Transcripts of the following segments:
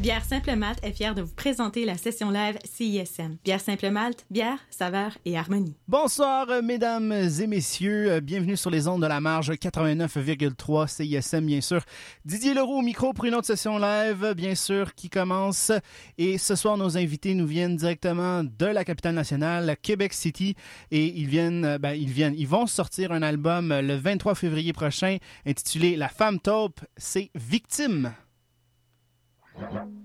Bière Simple Malte est fière de vous présenter la session live CISM. Bière Simple Malte, bière, saveur et harmonie. Bonsoir, euh, mesdames et messieurs. Euh, bienvenue sur les ondes de la marge 89,3 CISM, bien sûr. Didier Leroux au micro pour une autre session live, bien sûr, qui commence. Et ce soir, nos invités nous viennent directement de la capitale nationale, Québec City. Et ils viennent, euh, ben, ils viennent, ils vont sortir un album le 23 février prochain intitulé La femme taupe, c'est Victime. Thank you.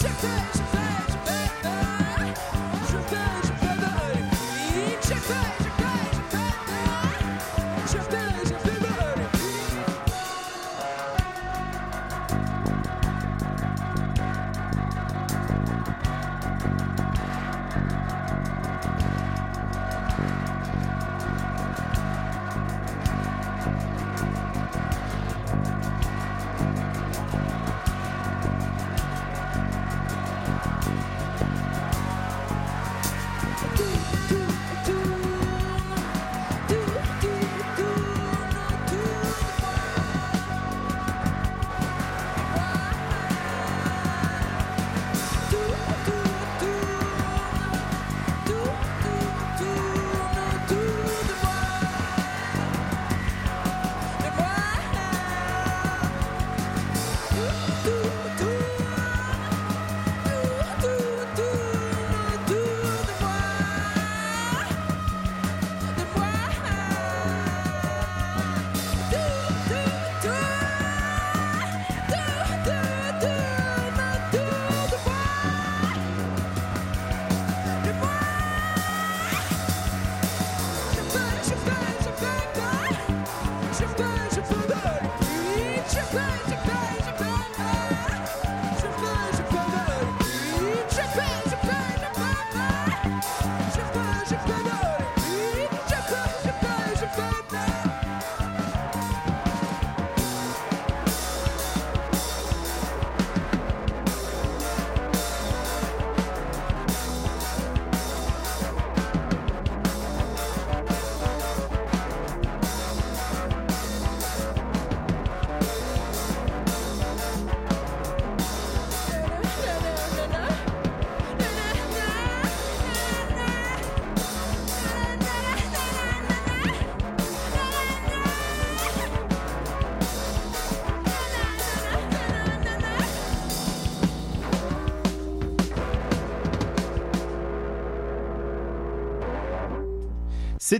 Check that!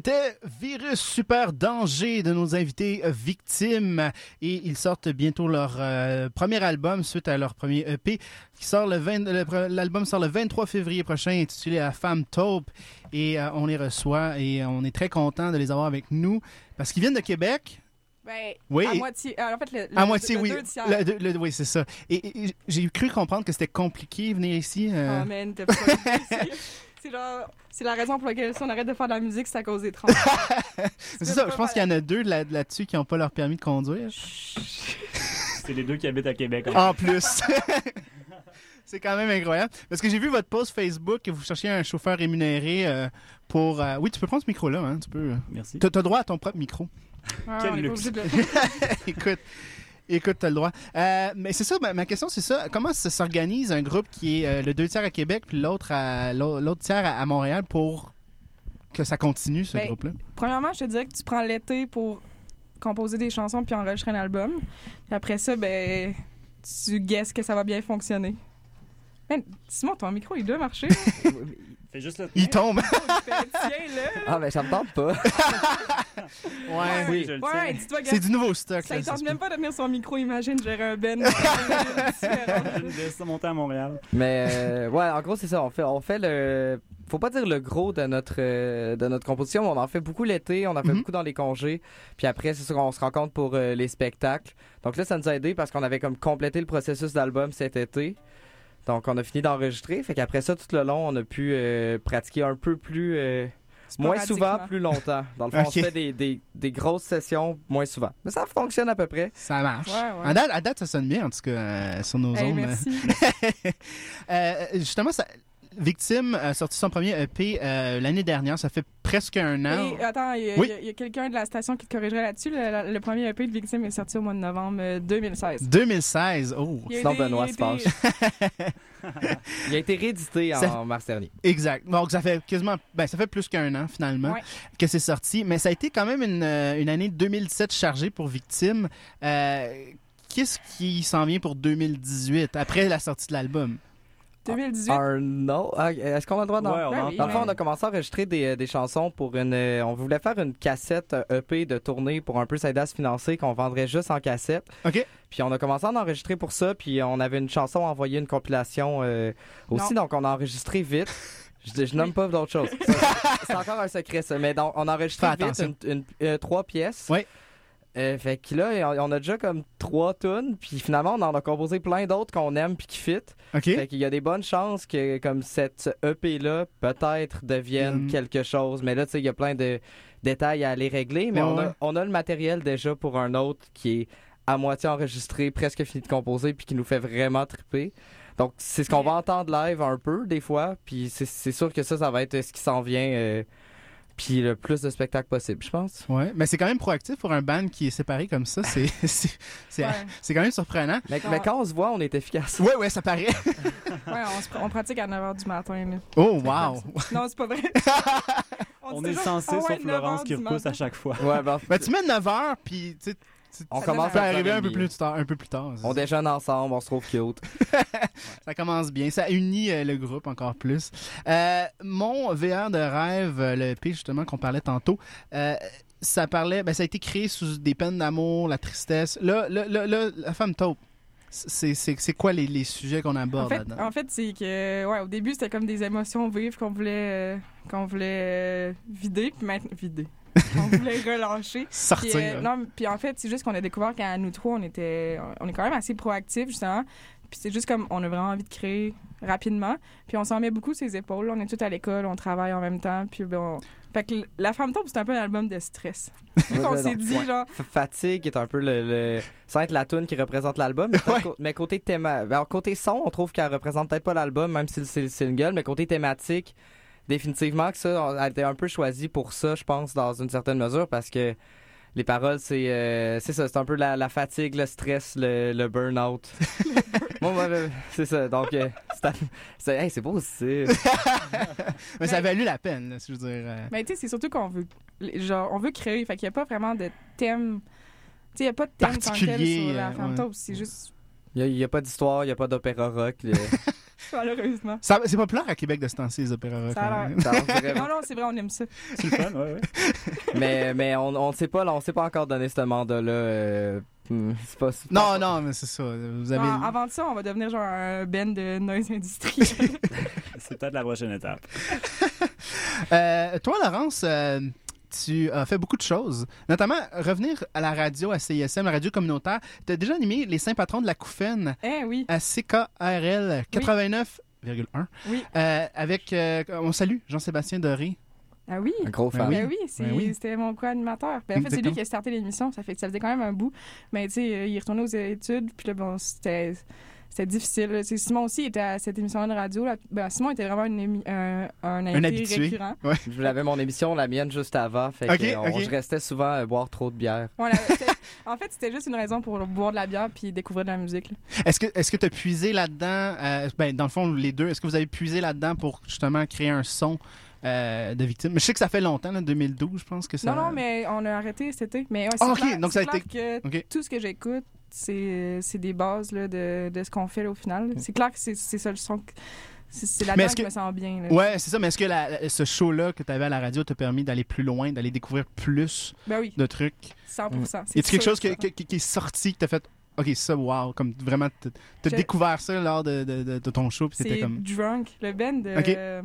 C'était Virus Super Danger de nos invités victimes et ils sortent bientôt leur euh, premier album suite à leur premier EP qui sort le 20 l'album sort le 23 février prochain intitulé La femme taupe et euh, on les reçoit et on est très content de les avoir avec nous parce qu'ils viennent de Québec. Ben, Oui. à moitié. euh, en fait, le, le- À moitié, le oui. deux tiers. Le- le- oui, c'est ça. Et, et j'ai cru comprendre que c'était compliqué venir ici. euh. Oh man, ici. C'est genre, c'est la raison pour laquelle si on arrête de faire de la musique, c'est à cause des trans. c'est ça, je pense qu'il y en a deux là- là-dessus qui n'ont pas leur permis de conduire. C'est les deux qui habitent à Québec. En plus. C'est quand même incroyable. Parce que j'ai vu votre post Facebook que vous cherchiez un chauffeur rémunéré euh, pour. euh, Oui, tu peux prendre ce micro-là, hein, tu peux. Merci. T'as t'as droit à ton propre micro. Ah, Quel luxe. de écoute, écoute, t'as le droit. Euh, mais c'est ça, ma, ma question, c'est ça. Comment ça s'organise un groupe qui est euh, le deux tiers à Québec puis l'autre à l'autre tiers à, à Montréal pour que ça continue ce Ben, groupe-là? Premièrement, je te dirais que tu prends l'été pour composer des chansons puis enregistrer un album. Puis après ça, ben, tu guesses que ça va bien fonctionner. Man, Simon, ton micro, il doit marcher. Fais juste le Il tombe. Là. Ah, ben ça me tente pas. ouais. Oui, je le Ouais, sais. dis-toi, C'est du nouveau stock. ça là, ne tente même pas de tenir son micro, imagine, gérer un ben. Je vais ça monter à Montréal. Mais euh, ouais, en gros, c'est ça. On fait, on fait le. Faut pas dire le gros de notre, euh, de notre composition, mais on en fait beaucoup l'été, on en fait Mhm. beaucoup dans les congés. Puis après, c'est sûr qu'on se rencontre pour euh, les spectacles. Donc là, ça nous a aidé parce qu'on avait comme complété le processus d'album cet été. Donc on a fini d'enregistrer. Fait qu'après ça, tout le long, on a pu euh, pratiquer un peu plus. euh, moins souvent, plus longtemps. Dans le fond, on Ok. se fait des, des, des grosses sessions moins souvent. Mais ça fonctionne à peu près. Ça marche. Ouais, ouais. À, date, à date, ça sonne bien, en tout cas, euh, sur nos Hey, ondes. merci. Euh, justement, ça, Victime a sorti son premier EP euh, l'année dernière. Ça fait presque un an. Et, attends, il y a, Oui? quelqu'un de la station qui te corrigerait là-dessus. Le, le premier EP de Victime est sorti au mois de novembre euh, 2016. 2016. Oh, été- Benoît il se a été- Il a été réédité en Ça- mars dernier. exact. Donc, ça fait quasiment. Ben, ça fait plus qu'un an, finalement, Ouais. que c'est sorti. Mais ça a été quand même une, euh, une année 2017 chargée pour Victime. Euh, Qu'est-ce qui s'en vient pour 2018, après la sortie de l'album? 2018. Arnaud, ah, est-ce qu'on a le droit d'en Ouais, on Ben en Dans le fond, mais- on a commencé à enregistrer des, des chansons pour une. euh, on voulait faire une cassette euh, EP de tournée pour un peu s'aider à se financer qu'on vendrait juste en cassette. OK. Puis on a commencé à en enregistrer pour ça. Puis on avait une chanson à envoyer une compilation euh, aussi. Donc on a enregistré vite. Je, je nomme pas d'autres choses. C'est encore un secret, ça. Mais donc, on a enregistré vite une, une- euh, trois pièces. Oui. Euh, fait que là, on a déjà comme trois tunes, puis finalement, on en a composé plein d'autres qu'on aime puis qui fit. OK. Fait qu'il y a des bonnes chances que comme cette EP-là, peut-être devienne Mm. quelque chose. Mais là, tu sais, il y a plein de détails à aller régler. Mais Ouais, on, ouais. a, on a le matériel déjà pour un autre qui est à moitié enregistré, presque fini de composer, puis qui nous fait vraiment triper. Donc, c'est ce qu'on va entendre live un peu, des fois. Puis c'est- c'est sûr que ça, ça va être ce qui s'en vient. euh, puis le plus de spectacles possible, je pense. Ouais, mais c'est quand même proactif pour un band qui est séparé comme ça. C'est c'est- c'est- Ouais. c'est quand même surprenant. Mais, quand on se voit, on est efficace. Ouais, ouais, ça paraît. Ouais, on, se pr- on pratique à 9 h du matin. là. Oh, wow. Non, c'est pas vrai. On est censé, ouais, sauf 9 Laurence heures qui repousse matin. à chaque fois. Ouais, ben, Ben, tu mets 9 heures, puis tu sais, tu- on Ça commence à arriver un peu 9h30. plus tard. Un peu plus tard. On déjeune ensemble, on se trouve cute. Ça commence bien. Ça unit euh, le groupe encore plus. Euh, mon VR de rêve, euh, le EP justement qu'on parlait tantôt, euh, ça parlait, ben, ça a été créé sous des peines d'amour, la tristesse. Là, là, là, là, la femme taupe. C'est c'est- c'est quoi les, les sujets qu'on En aborde fait, là-dedans? en fait c'est que, ouais, au début, c'était comme des émotions vives qu'on voulait, euh, qu'on voulait euh, vider, puis maintenant, vider. qu'on voulait relâcher. Puis, Sortir. euh, non, puis en fait, c'est juste qu'on a découvert qu'à nous trois, on était, on est quand même assez proactifs, justement. Puis c'est juste comme, on a vraiment envie de créer rapidement. Puis on s'en met beaucoup ses épaules. On est tous à l'école, on travaille en même temps. Puis bon. Fait que La Femme Taupe, c'est un peu un album de stress. on s'est dit, Ouais. genre, F- Fatigue est un peu le, le... ça va être la tune qui représente l'album. Mais, côté théma... ben, côté son, on trouve qu'elle représente peut-être pas l'album, même si c'est le single, mais côté thématique, définitivement que ça a été un peu choisi pour ça, je pense, dans une certaine mesure, parce que les paroles, c'est euh, c'est ça, c'est un peu la, la fatigue, le stress, le, le burn-out. C'est ça. Donc, euh, c'est hey, c'est beau, c'est. Mais ça a valu la peine, là, si je veux dire. euh. Mais tu sais, c'est surtout qu'on veut, genre, on veut créer. Fait qu'il n'y a pas vraiment de thème. Tu sais, il n'y a pas de thème tant tel Particulier, sur La Femme ouais. Taupe. C'est juste, Il n'y a, pas d'histoire, il n'y a pas d'opéra rock. malheureusement. Ça- C'est populaire à Québec de se danser les opéras rock. Ça a hein. l'air. ça, Non, non, c'est vrai, on aime ça. C'est le fun, ouais, ouais. mais mais on on ne sait pas, là, on sait pas encore donner ce mandat-là. euh, hmm, c'est pas, c'est Non, pas- non, mais c'est ça. Vous avez. Ah, avant de ça, on va devenir genre un band de noise industriel. C'est peut-être la prochaine étape. Euh, toi, Laurence, euh, tu as fait beaucoup de choses, notamment revenir à la radio, à CISM, la radio communautaire. Tu as déjà animé les saints patrons de la Couffaine eh oui. à CKRL 89,1. Oui. Euh, avec, euh, on salue Jean-Sébastien Doré. Ah oui. Un gros fan. oui. Ben oui, Ben oui. c'était mon co-animateur. Ben, en fait, c'est lui qui a starté l'émission. Ça fait que ça faisait quand même un bout. Mais tu sais, euh, il est retourné aux études. Puis là, bon, c'était. C'était difficile. là. Simon aussi était à cette émission de radio. Là. Ben, Simon était vraiment une émi- un, un invité habitué. récurrent. Je l'avais mon émission, la mienne juste avant. Fait on- je restais souvent à boire trop de bière. Voilà, en fait, c'était juste une raison pour boire de la bière puis découvrir de la musique. Est-ce que est-ce que tu as puisé là-dedans, euh, ben, dans le fond, les deux, est-ce que vous avez puisé là-dedans pour justement créer un son euh, de victime? Mais je sais que ça fait longtemps, là, 2012, je pense que ça. Non, non, mais on a arrêté cet été. Mais ouais, Ah, ok, clair- donc ça a été- que tout ce que j'écoute, c'est des bases là, de, de ce qu'on fait là, au final. C'est clair que c'est ça le son. C'est là-dedans est-ce que je me sens bien. là. Ouais, c'est ça, mais est-ce que la- ce show-là que tu avais à la radio t'a permis d'aller plus loin, d'aller découvrir plus Ben oui, de trucs? 100 Y a-t-il quelque chose que- ça. que- qui est sorti, que t'as fait, OK, ça, wow, comme vraiment, t'as découvert ça lors de, de, de- de ton show, puis c'était comme Drunk, le band de. Euh,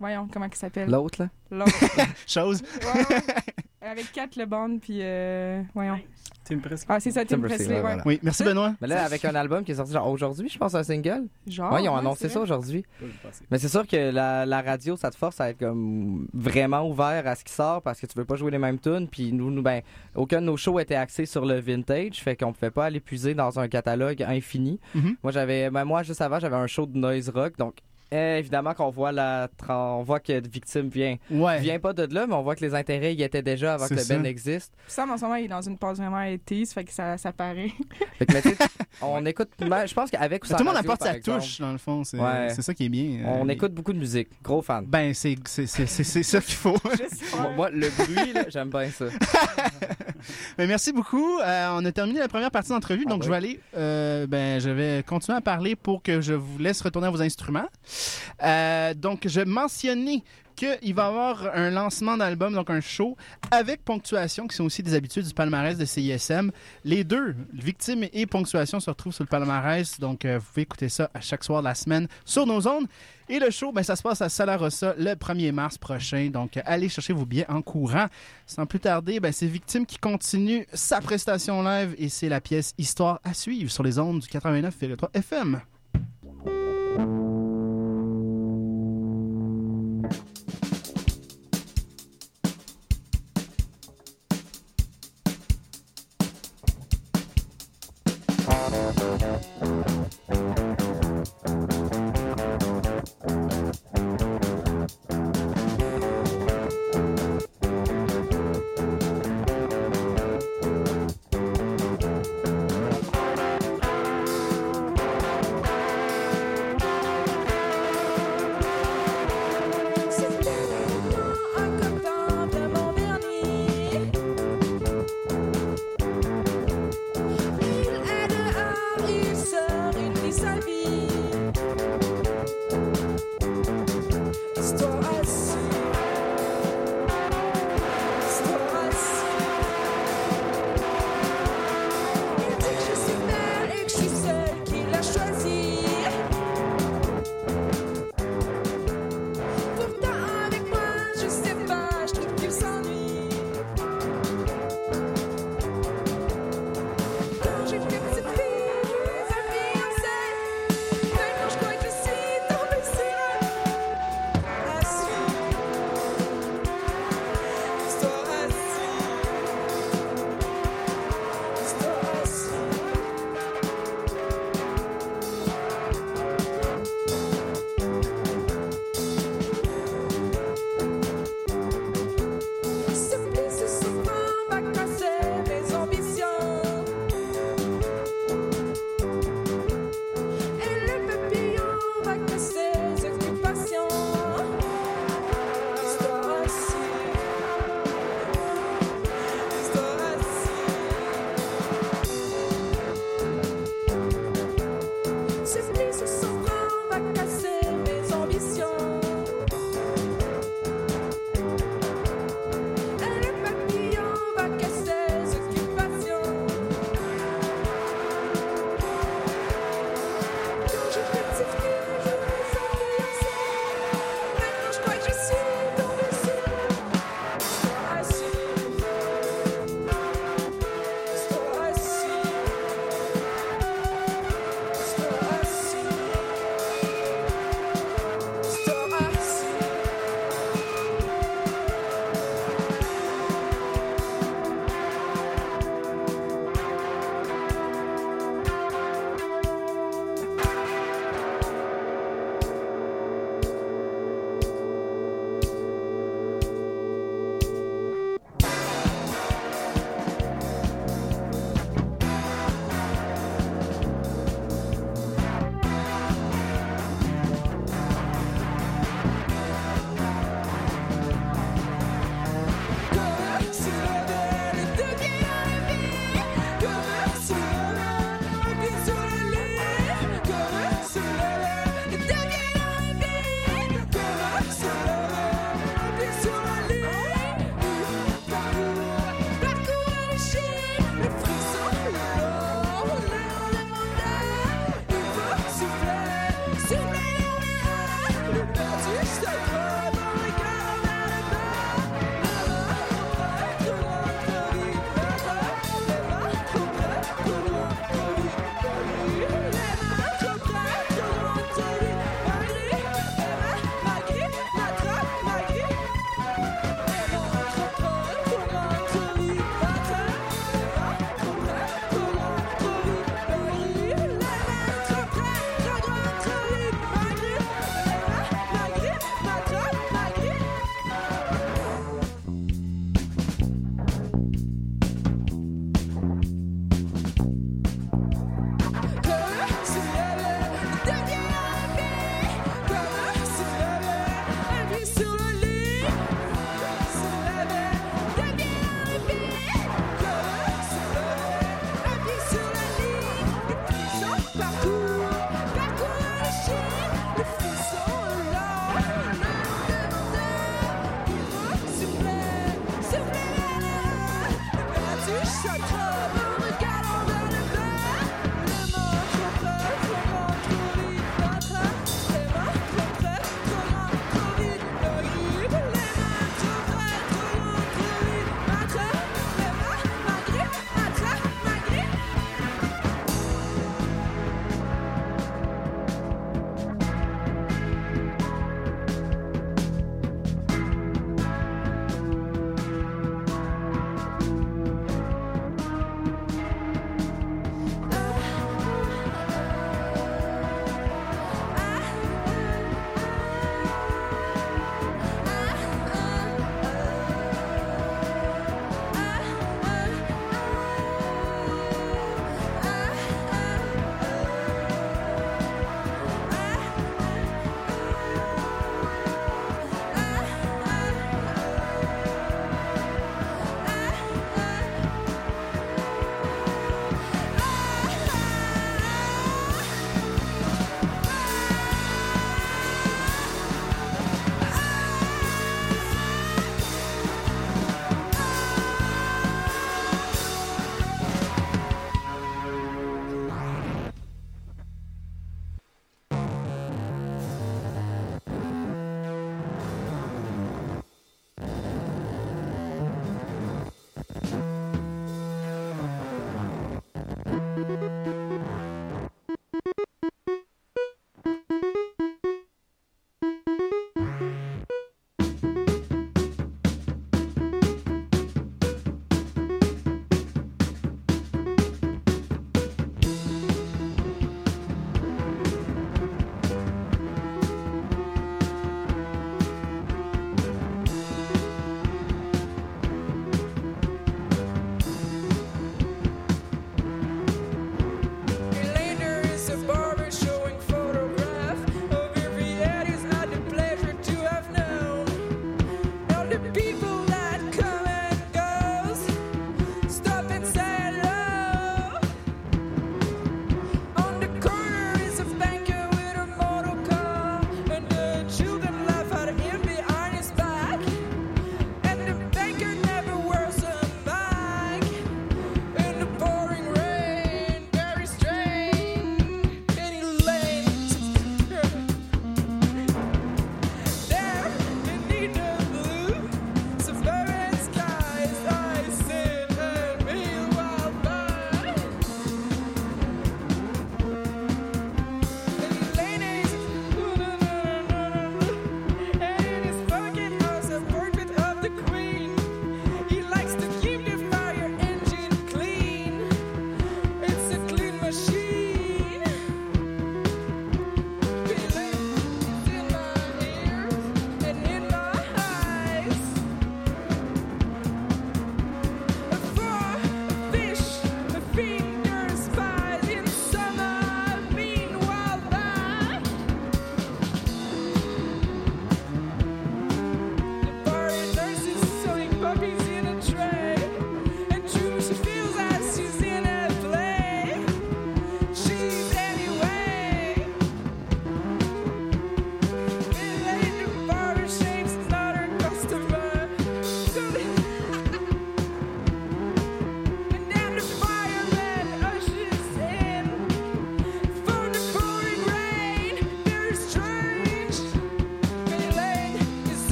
voyons, comment il s'appelle L'autre, là? L'autre. chose. Ouais, ouais. Avec Kat Le Bond, puis. euh, voyons. Tim Presley. Ah, c'est ça, Tim Tim Presley, Presley, ouais, voilà. Oui, merci Benoît. Mais là, avec un album qui est sorti genre aujourd'hui, je pense, un single. Genre. ouais, ils ont annoncé ça aujourd'hui. Mais c'est sûr que la, la radio, ça te force à être comme vraiment ouvert à ce qui sort parce que tu veux pas jouer les mêmes tunes. Puis nous, nous, ben, aucun de nos shows était axé sur le vintage, fait qu'on pouvait pas aller puiser dans un catalogue infini. Mhm. Moi, j'avais, ben, moi, juste avant, j'avais un show de noise rock, donc eh, évidemment qu'on voit la, on voit que Victime vient, Ouais. vient pas de là, mais on voit que les intérêts y étaient déjà avant que le. Ben existe. Sam, en ce moment, il est dans une pause vraiment 80s, fait que ça, ça paraît. Fait que, mais tu sais, on écoute, je pense qu'avec ou Tout sans le monde apporte sa exemple, touche, dans le fond. C'est Ouais. c'est ça qui est bien. On Euh, écoute beaucoup de musique, gros fan. Ben, c'est c'est- c'est- c'est- c'est ça qu'il faut. Moi, moi, le bruit, là, j'aime bien ça. Ben, merci beaucoup. Euh, on a terminé la première partie d'entrevue, Ah donc oui. je vais aller, euh, ben, je vais continuer à parler pour que je vous laisse retourner à vos instruments. Euh, donc, je mentionnais qu'il va y avoir un lancement d'album, donc un show, avec Ponctuation, qui sont aussi des habitudes du palmarès de CISM. Les deux, Victime et Ponctuation, se retrouvent sur le palmarès, donc euh, vous pouvez écouter ça à chaque soir de la semaine sur nos ondes. Et le show, ben, ça se passe à Salarossa le 1er mars prochain, donc allez chercher vos billets en courant. Sans plus tarder, ben, c'est Victime qui continue sa prestation live et c'est la pièce Histoire à suivre sur les ondes du 89,3 FM.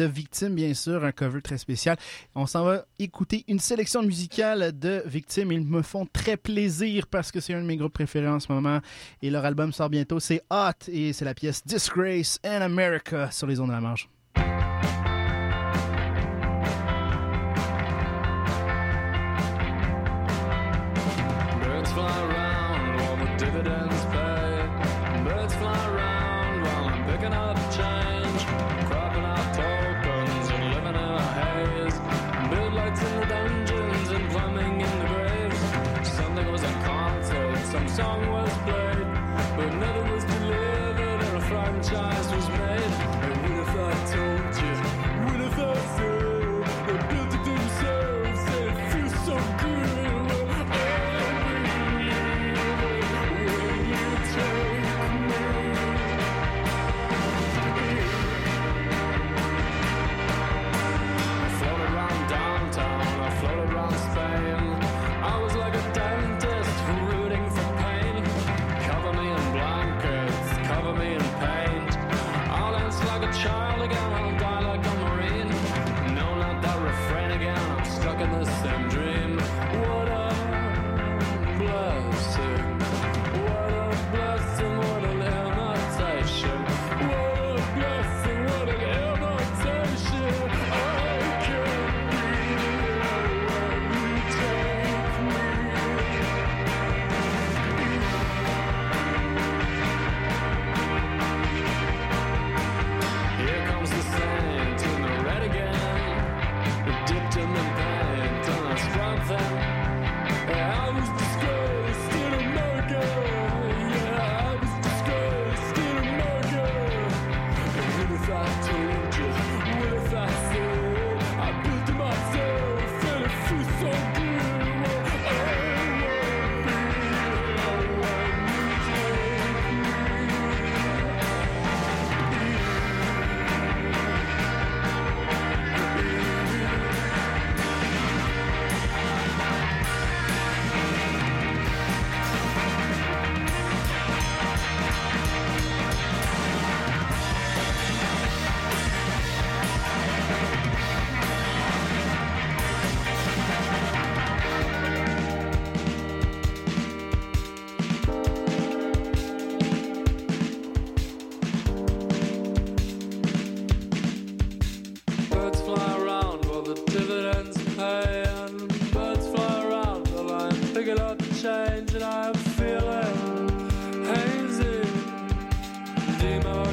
De Victime, bien sûr, un cover très spécial. On s'en va écouter une sélection musicale de Victime. Ils me font très plaisir parce que c'est un de mes groupes préférés en ce moment. Et leur album sort bientôt. C'est Hot et c'est la pièce Disgrace in America sur les ondes de la marge. Sunday.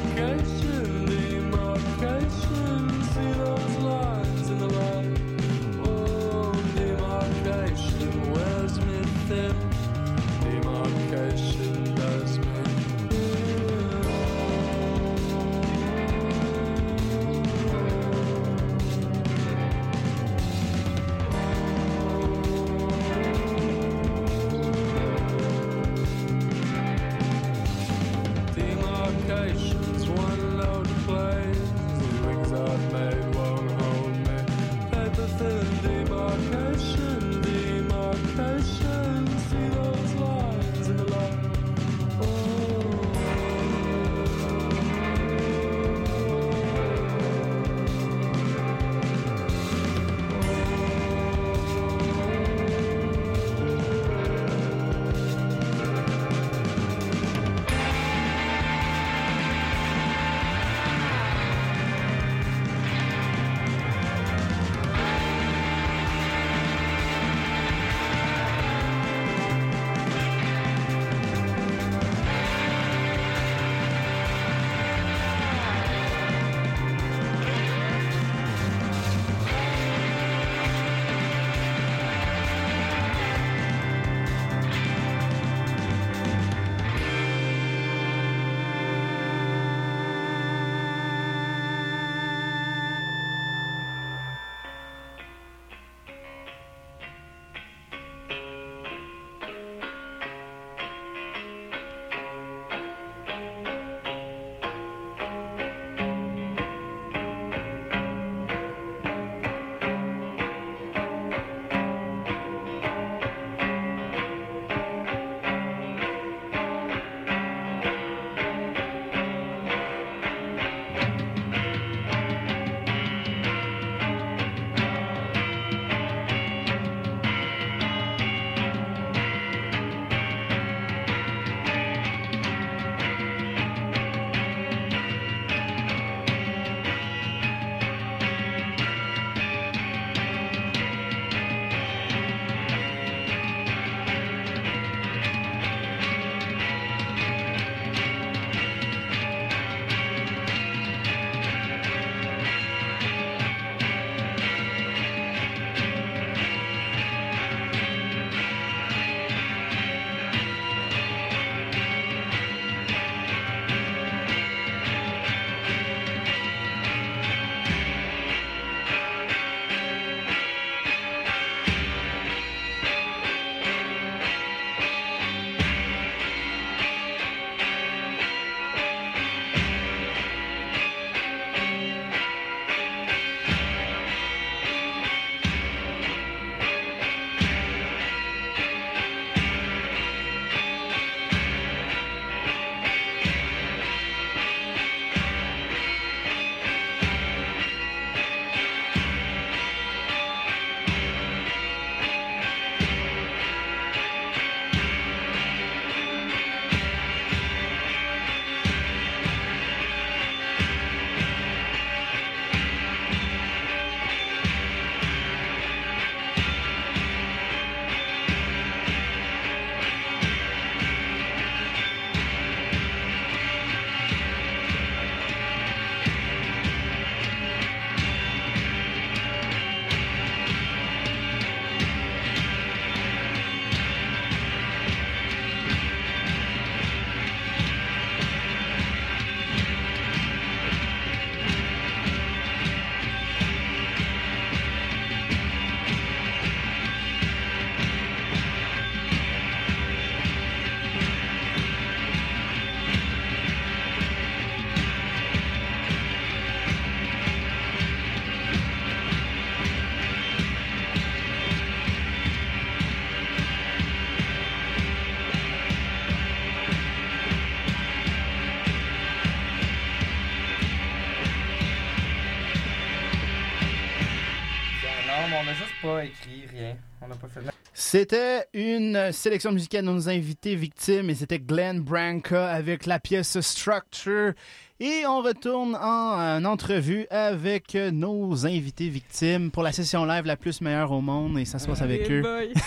C'était une sélection musicale de nos invités victimes et c'était Glenn Branca avec la pièce Structure. Et on retourne en, en entrevue avec nos invités victimes pour la session live la plus meilleure au monde et ça se passe avec Hey eux.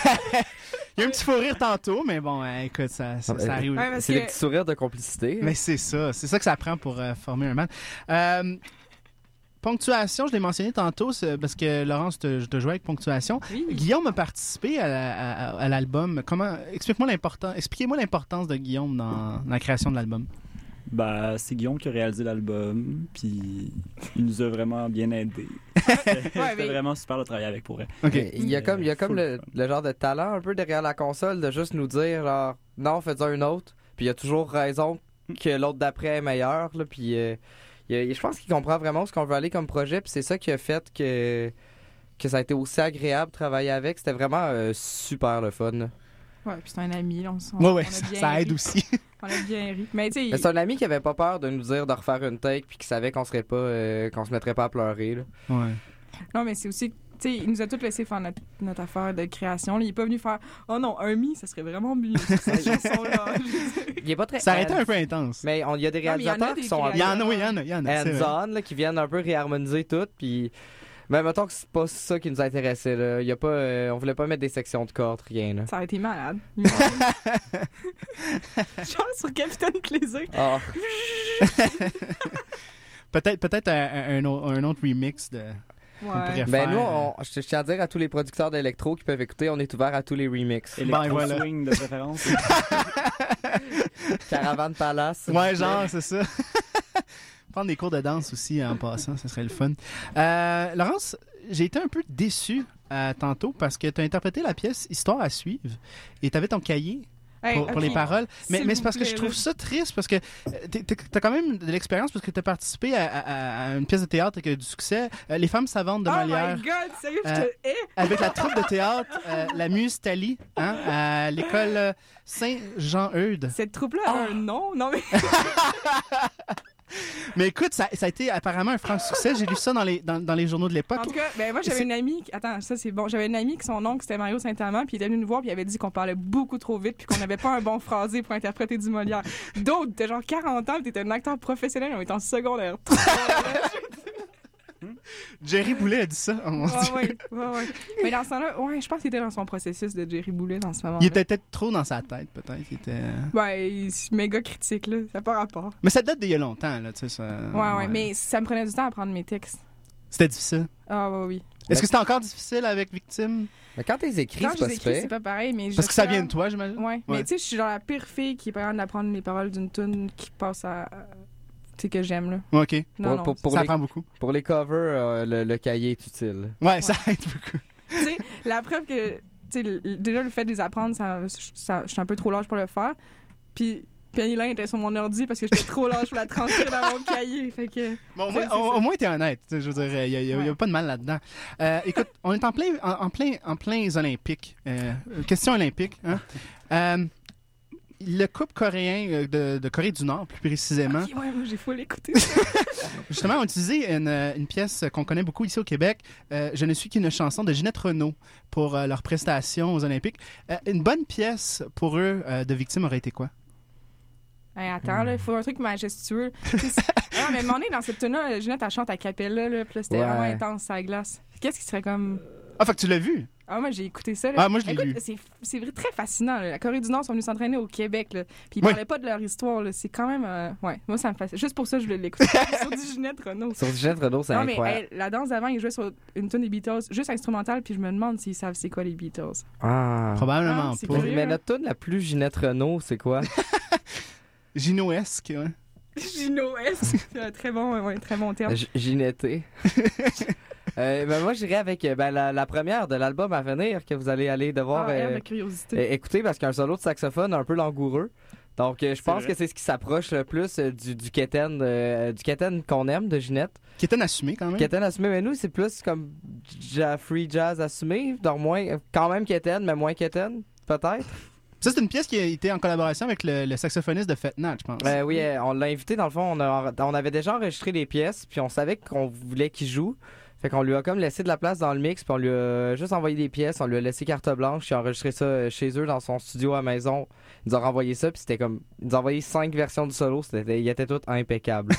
Il y a un petit fou rire tantôt, mais bon, hein, écoute, ça, ça, ça arrive. Ouais, C'est que- les petits sourires de complicité. Mais c'est ça, c'est ça que ça prend pour euh, former un band. Euh, ponctuation, je l'ai mentionné tantôt, parce que Laurence, te- je te jouais avec ponctuation. Oui. Guillaume a participé à, la- à- à l'album. Comment Explique-moi l'importance. Expliquez-moi l'importance de Guillaume dans, dans la création de l'album. Bah, c'est Guillaume qui a réalisé l'album, puis il nous a vraiment bien aidés. Ouais, C'était mais- vraiment super de travailler avec pour elle. Il y a Euh, comme, il y a comme le, genre de talent un peu derrière la console de juste nous dire genre non, fais-en une autre. Puis il y a toujours raison que l'autre d'après est meilleur. Là, puis euh, je pense qu'il comprend vraiment ce qu'on veut aller comme projet. Puis c'est ça qui a fait que, que ça a été aussi agréable de travailler avec. C'était vraiment euh, super le fun. là. Ouais, puis c'est un ami, là, on, s- Ouais, ouais, ça, aide aussi. On a bien ri. Mais tu Mais sais, c'est un ami qui avait pas peur de nous dire de refaire une take puis qui savait qu'on serait pas euh, qu'on se mettrait pas à pleurer. là. ouais. non, mais c'est aussi, sais, il nous a tous laissé faire notre, notre affaire de création. là. Il est pas venu faire, oh non, un mi, ça serait vraiment mieux. cette chanson-là. Il est pas très Ça aurait été un peu intense. Mais on- il y a des Non, y en a réalisateurs des qui sont Il y en a, oui, il y en a. Il y en a hands-on, qui viennent un peu réharmoniser tout. Puis, mais mettons que c'est pas ça qui nous intéressait. Là. Il y a pas, euh, on voulait pas mettre des sections de cordes, rien. Là. ça aurait été malade. Genre sur Capitaine Plaisir. Ah, Peut-être peut-être un autre remix de. Ouais. ben faire, nous, euh, on, je je tiens à dire à tous les producteurs d'électro qui peuvent écouter, on est ouvert à tous les remixes. Electro Ben, voilà. swing de préférence. Caravane Palace. Ouais, genre, c'est ça. Prendre des cours de danse aussi en passant, ça serait le fun. Euh, Laurence, j'ai été un peu déçu euh, tantôt parce que tu as interprété la pièce Histoire à suivre et tu avais ton cahier Hey, pour, les paroles. Mais, c'est parce que je trouve ça triste parce que tu as quand même de l'expérience parce que tu as participé à, à- à une pièce de théâtre qui a eu du succès, euh, Les femmes savantes de Oh Molière. my god, sérieux, je Euh, te hais. avec la troupe de théâtre euh, La Muse Thalie hein, à l'école euh, Saint-Jean-Eudes. Cette troupe-là a un nom? Non, mais. Mais écoute, ça, ça a été apparemment un franc succès. J'ai lu ça dans les, dans, dans les journaux de l'époque. En tout cas, ben moi, j'avais une amie. qui- Attends, ça, c'est bon. J'avais une amie qui, son oncle, c'était Mario Saint-Amand, puis il était venu nous voir, puis il avait dit qu'on parlait beaucoup trop vite, puis qu'on n'avait pas un bon phrasé pour interpréter du Molière. D'autres, t'as genre 40 ans, t'étais un acteur professionnel, on était en secondaire. Jerry Boulet a dit ça. Oh mon ouais, Dieu. ouais, ouais, ouais. Mais dans ce temps-là, ouais, je pense qu'il était dans son processus de Jerry Boulet dans ce moment. Il était peut-être trop dans sa tête, peut-être. Il était... Ouais, il est méga critique, là. Ça n'a pas rapport. Mais ça date d'il y a longtemps, là, tu sais. Ça... Ouais, ouais, mais ça me prenait du temps à apprendre mes textes. C'était difficile. Ah, ouais, oui. Est-ce que c'était encore difficile avec Victime? Mais quand t'es écrit, Quand c'est pas les c'est pas pareil, mais Parce que ça vient de toi, j'imagine? Ouais, Ouais. mais tu sais, je suis genre la pire fille qui est pas capable d'apprendre mes paroles d'une tune qui passe à. Tu sais, que j'aime, là. OK. Non, Pour, non. pour- pour ça les, prend beaucoup. pour les covers, euh, le, le cahier est utile. Ouais, ça aide beaucoup. tu sais, la preuve que. Tu sais, déjà, le fait de les apprendre, ça, ça, je suis un peu trop lâche pour le faire. Puis. Penny était sur mon ordi parce que j'étais trop lâche pour la transcrire dans mon cahier. Fait que. Bon, au moins, au, au moins, t'es honnête. Je veux dire, il n'y a, pas de mal là-dedans. Euh, écoute, on est en plein, en, en plein, en plein Olympiques. Euh, question olympique. Hein? Euh, le couple coréen euh, de, de Corée du Nord, plus précisément, Ok, ouais, moi, j'ai full écouté. justement, ont utilisé une, euh, une pièce qu'on connaît beaucoup ici au Québec, euh, Je ne suis qu'une chanson de Ginette Renault pour euh, leur prestation aux Olympiques. Euh, une bonne pièce pour eux de victime aurait été quoi? Hey, attends, là, il faut un truc majestueux. Tu sais, ah, mais à moment donné, dans cette tune-là, Ginette, elle chante à Capella, là, puis là, c'était Ouais. vraiment intense, sa glace. Qu'est-ce qui serait comme. Ah, fait que tu l'as vu? Ah, moi, j'ai écouté ça. Là. Ah, moi, je l'ai lu. c'est- vrai, très fascinant. là. La Corée du Nord sont venus s'entraîner au Québec. Là. Puis ils Ouais. parlaient pas de leur histoire. là. C'est quand même. euh, Ouais, moi, ça me fascine. Juste pour ça, je voulais l'écouter. sur du Ginette Renault. Sur Ginette Renault, c'est Non, mais incroyable. hey, la danse d'avant, ils jouaient sur une tune des Beatles, juste instrumentale, puis je me demande s'ils savent c'est quoi les Beatles. Ah. Probablement Ah, pas. curieux. Mais notre tune la plus Ginette Renault, c'est quoi? Ginoesque, ouais. Gino S. C'est un très bon, ouais, très bon terme. G- Ginetté. Euh, ben moi, j'irai avec euh, ben, la, la première de l'album à venir que vous allez aller devoir Ah, euh, curiosité. écouter parce qu'il y a un solo de saxophone un peu langoureux. Donc, euh, je pense vrai. que c'est ce qui s'approche le plus euh, du, du Keten, euh, du Keten qu'on aime de Ginette. Qui était assumé quand même. Keten assumé, mais nous, c'est plus comme ja- free jazz assumé. Donc, moins, quand même Keten, mais moins Keten, peut-être. Ça, c'est une pièce qui a été en collaboration avec le, le saxophoniste de Fetnat, je pense. Euh, oui, euh, on l'a invité dans le fond. On, a- on avait déjà enregistré des pièces, puis on savait qu'on voulait qu'il joue. Fait qu'on lui a comme laissé de la place dans le mix, puis on lui a juste envoyé des pièces, on lui a laissé carte blanche, il a enregistré ça euh, chez eux dans son studio à la maison. Ils nous ont renvoyé ça, puis c'était comme. Ils nous ont envoyé cinq versions du solo, c'était, ils étaient toutes impeccables.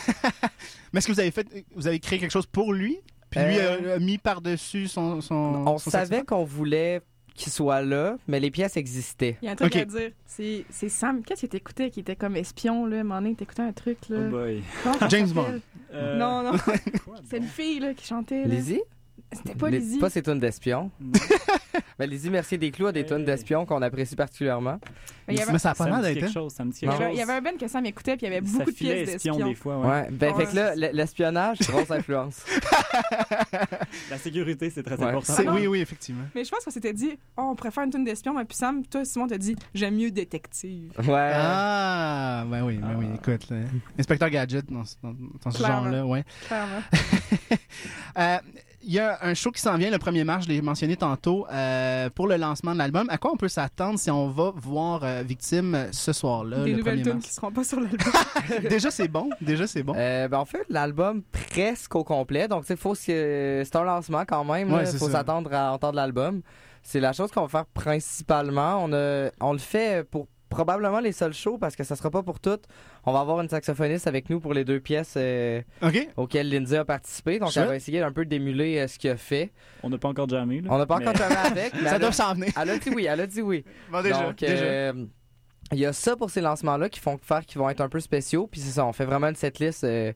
Mais est-ce que vous avez fait, vous avez créé quelque chose pour lui, puis lui Euh, a, mis par-dessus son, son. on son savait qu'on voulait qu'il soit là, mais les pièces existaient. Il y a un truc à dire. C'est c'est Sam. Qu'est-ce que t'écoutais qui était comme espion, là? À un moment donné, t'écoutais un truc, là. Oh boy. James? Bond. Euh, Non, non. quoi, C'est une fille, là, qui chantait. là. Lizzie? C'était pas Lizzie. Pas ses tunes d'espion. Non. Mais Lizzie Mercier des Clous a des Hey. tunes d'espion qu'on apprécie particulièrement. Mais il y avait, Mais ça a pas Ça dit d'être. ça il y avait- chose. il y avait un Ben que Sam écoutait, puis il y avait Ça beaucoup de pièces espion d'espion. des fois, ouais. Ouais. Ben, Ouais. fait que là, l'espionnage, grosse influence. La sécurité, c'est très Ouais. important. Oui, oui, effectivement. Mais je pense qu'on s'était dit, oh, on préfère une tune d'espion, mais puis Sam, toi, Simon, t'as dit, j'aime mieux détective. Ouais. Ah, ben oui, ben oui, Ah. écoute, là, Inspecteur Gadget dans, ce- dans- dans ce Clairement. genre-là, ouais. Clairement. Il y a un show qui s'en vient le 1er mars, je l'ai mentionné tantôt, euh, pour le lancement de l'album. À quoi on peut s'attendre si on va voir euh, Victime euh, ce soir-là, Des le nouvelles 1er tunes qui seront pas sur l'album. Déjà, c'est bon. Déjà, c'est bon. Euh, ben, on fait l'album presque au complet. Donc, tu sais, faut c'est un lancement quand même. Il faut s'attendre à entendre l'album. C'est la chose qu'on va faire principalement. On, a, on le fait pour probablement les seuls shows parce que ça sera pas pour toutes. On va avoir une saxophoniste avec nous pour les deux pièces euh, auxquelles Lindsay a participé. Donc, elle va essayer un peu d'émuler euh, ce qu'il a fait. On n'a pas encore jamais. Là, On n'a pas encore mais- jamais avec, mais Ça doit s'en venir. elle a dit oui. Elle a dit oui. Bon, déjà, Donc, déjà. euh, il y a ça pour ces lancements-là qui font faire qui vont être un peu spéciaux. Puis c'est ça, on fait vraiment une setlist euh,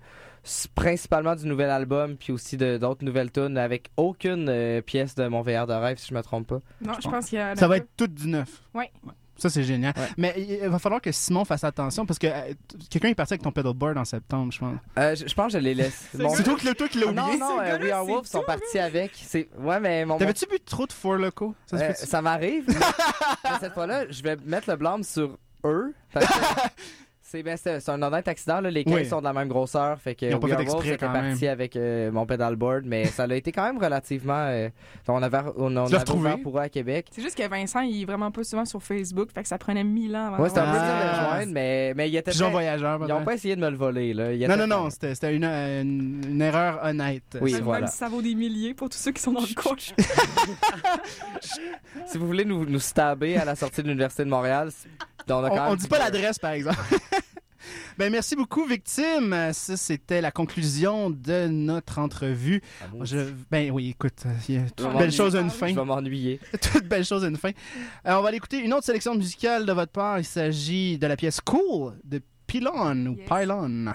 principalement du nouvel album, puis aussi d'autres nouvelles tunes avec aucune euh, pièce de mon VR de rêve, si je me trompe pas. Non, je pense qu'il y a. Ça va être tout du neuf. Ouais. Ça, c'est génial. Ouais. Mais il va falloir que Simon fasse attention parce que euh, quelqu'un est parti avec ton pedalboard en septembre, je pense. Euh, je, je pense que je les laisse. Mon- C'est toi, qui l'as- toi qui l'as Ah, non, oublié. non, Ce euh, We Are Wolves sont partis avec. C'est ouais, mais mon, T'avais-tu bu trop de Four Loco? Ça euh, ça m'arrive. mais cette fois-là, je vais mettre le blâme sur eux. parce que C'est ben, un honnête accident. Là. Les caisses Oui. sont de la même grosseur. Fait que Ils ont pas fait Are Wolves exprès, était quand même. parti avec euh, mon pedalboard, mais ça a été quand même relativement. euh, on avait, on, on avait ouvert pour eux à Québec. C'est juste que Vincent, il est vraiment pas souvent sur Facebook, fait que ça prenait mille ans avant Ouais, c'était un peu dur de Ah. le joindre, mais, mais il était Pigeon voyageur. Ils n'ont pas essayé de me le voler. Là. Il Non, était- non, non, c'était c'était une, une, une erreur honnête. Oui, Même voilà. ça vaut des milliers pour tous ceux qui sont dans le coin. Si vous voulez nous, nous stabber à la sortie de l'Université de Montréal, c'est- on On, dit pas l'adresse, par exemple. ben, merci beaucoup, Victime. Ça, c'était la conclusion de notre entrevue. Ah, Je, ben oui, écoute, il y a toute belle chose a une Je fin. vais m'ennuyer. toute belle chose a une fin. Euh, on va aller écouter une autre sélection musicale de votre part. Il s'agit de la pièce Cool de Pylon ou Yes. Pylon.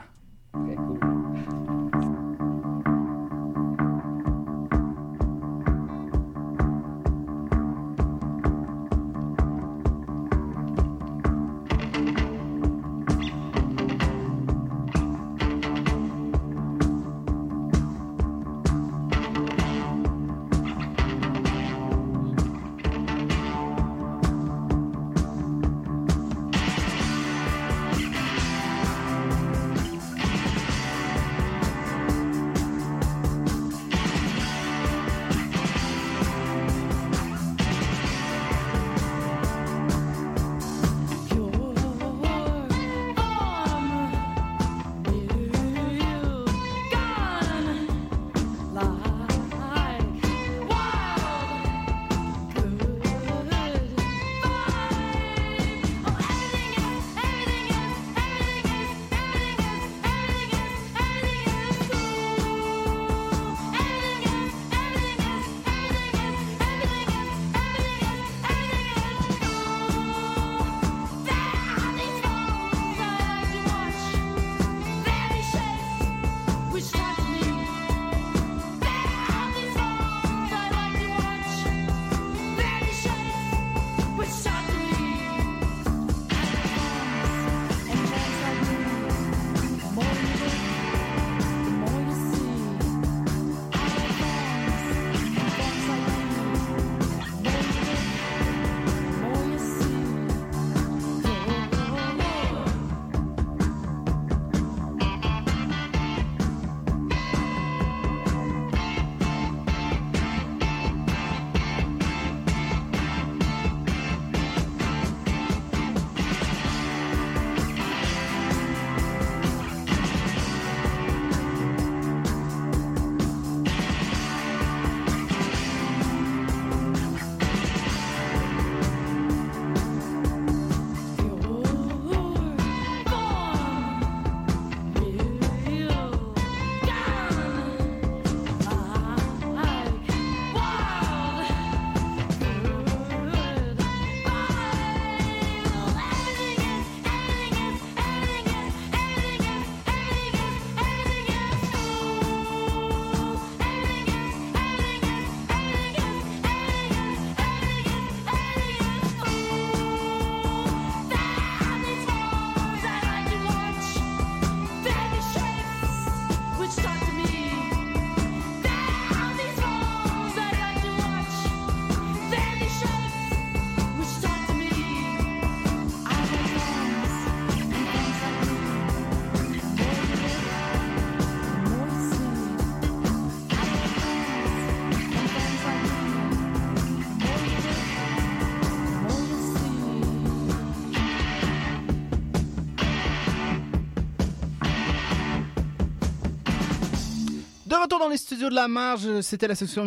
Les studios de la marge, c'était la sélection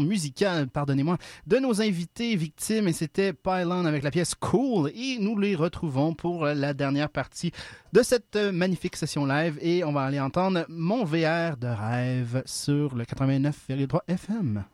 musicale, pardonnez-moi, de nos invités victimes et c'était Pylon avec la pièce Cool et nous les retrouvons pour la dernière partie de cette euh, magnifique session live et on va aller entendre mon VR de rêve sur le 89,3 FM.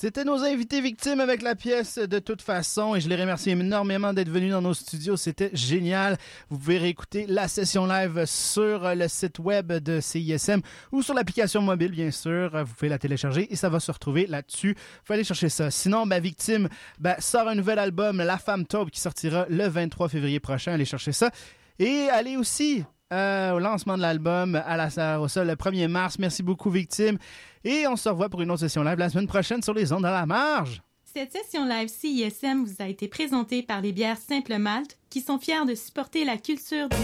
C'était nos invités victimes avec la pièce de toute façon et je les remercie énormément d'être venus dans nos studios. C'était génial. Vous pouvez réécouter la session live sur le site web de CISM ou sur l'application mobile, bien sûr. Vous pouvez la télécharger et ça va se retrouver là-dessus. Faut aller chercher ça. Sinon, ben, Victime sort un nouvel album, La Femme Taupe, qui sortira le 23 février prochain. Allez chercher ça. Et allez aussi euh, au lancement de l'album à la Sarah Rossa le 1er mars. Merci beaucoup, Victime. Et on se revoit pour une autre session live la semaine prochaine sur les ondes à la marge. Cette session live CISM vous a été présentée par les bières Simple Malte qui sont fiers de supporter la culture du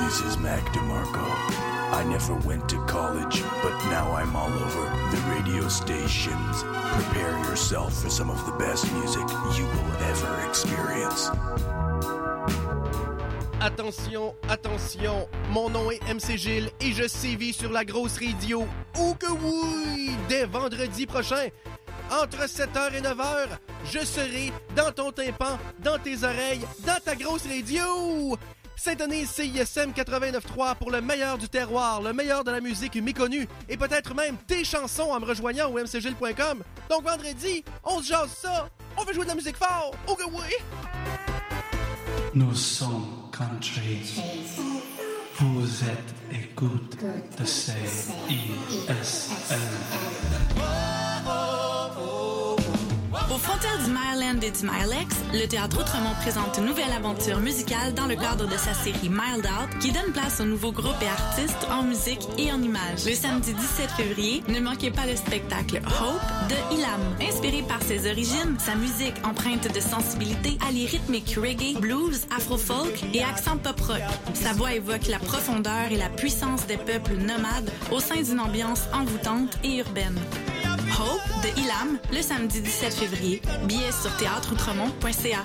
This is Mac DeMarco. I never went to college, but now I'm all over the radio stations. Prepare yourself for some of the best music you will ever experience. Attention, attention, mon nom est MC Gilles et je sévis sur la grosse radio. Ou que oui, dès vendredi prochain. Entre 7h et 9h, je serai dans ton tympan, dans tes oreilles, dans ta grosse radio. Syntonise CISM 89.3 pour le meilleur du terroir, le meilleur de la musique méconnue et peut-être même tes chansons en me rejoignant au mcgilles.com. Donc vendredi, on se jase ça. On veut jouer de la musique fort. Oh que oui! Nous sommes country. Vous êtes écoute de CISM. Aux frontières du Maryland et du Milex, le Théâtre Outremont présente une nouvelle aventure musicale dans le cadre de sa série Mild Out qui donne place aux nouveaux groupes et artistes en musique et en images. Le samedi 17 février, ne manquez pas le spectacle Hope de Ilam. Inspiré par ses origines, sa musique empreinte de sensibilité allie rythmique reggae, blues, afro-folk et accent pop-rock. Sa voix évoque la profondeur et la puissance des peuples nomades au sein d'une ambiance envoûtante et urbaine. Hope de Ilam, le samedi 17 février. Billets sur théâtreoutremont.ca.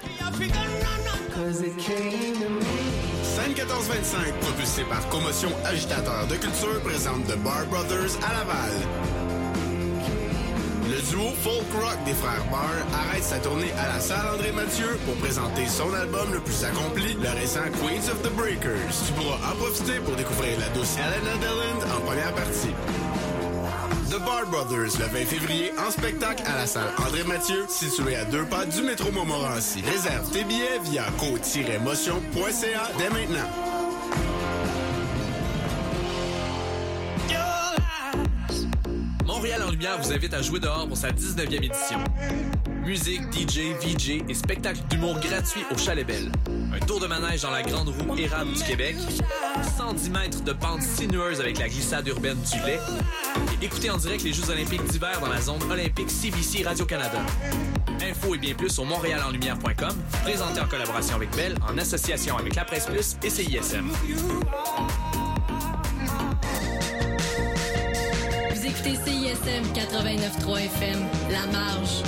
Scène 1425, propulsé par Commotion Agitateur de Culture, présente The Bar Brothers à Laval. Le duo folk rock des frères Barr arrête sa tournée à la salle André Mathieu pour présenter son album le plus accompli, le récent Queens of the Breakers. Tu pourras en profiter pour découvrir la douce Helena Deland en première partie. The Bar Brothers, le 20 février, en spectacle à la salle André Mathieu, située à deux pas du métro Montmorency. Réserve tes billets via co-motion.ca dès maintenant. Lumière vous invite à jouer dehors pour sa 19e édition. Musique, DJ, VJ et spectacle d'humour gratuit au Chalet Belle. Un tour de manège dans la grande roue érable du Québec. 110 mètres de pente sinueuse avec la glissade urbaine du lait. Et écoutez en direct les Jeux olympiques d'hiver dans la zone olympique CBC Radio-Canada. Info et bien plus sur montréalenlumière.com, présenté en collaboration avec Bell, en association avec La Presse Plus et CISM. Écoutez CISM 89.3 FM, La Marge.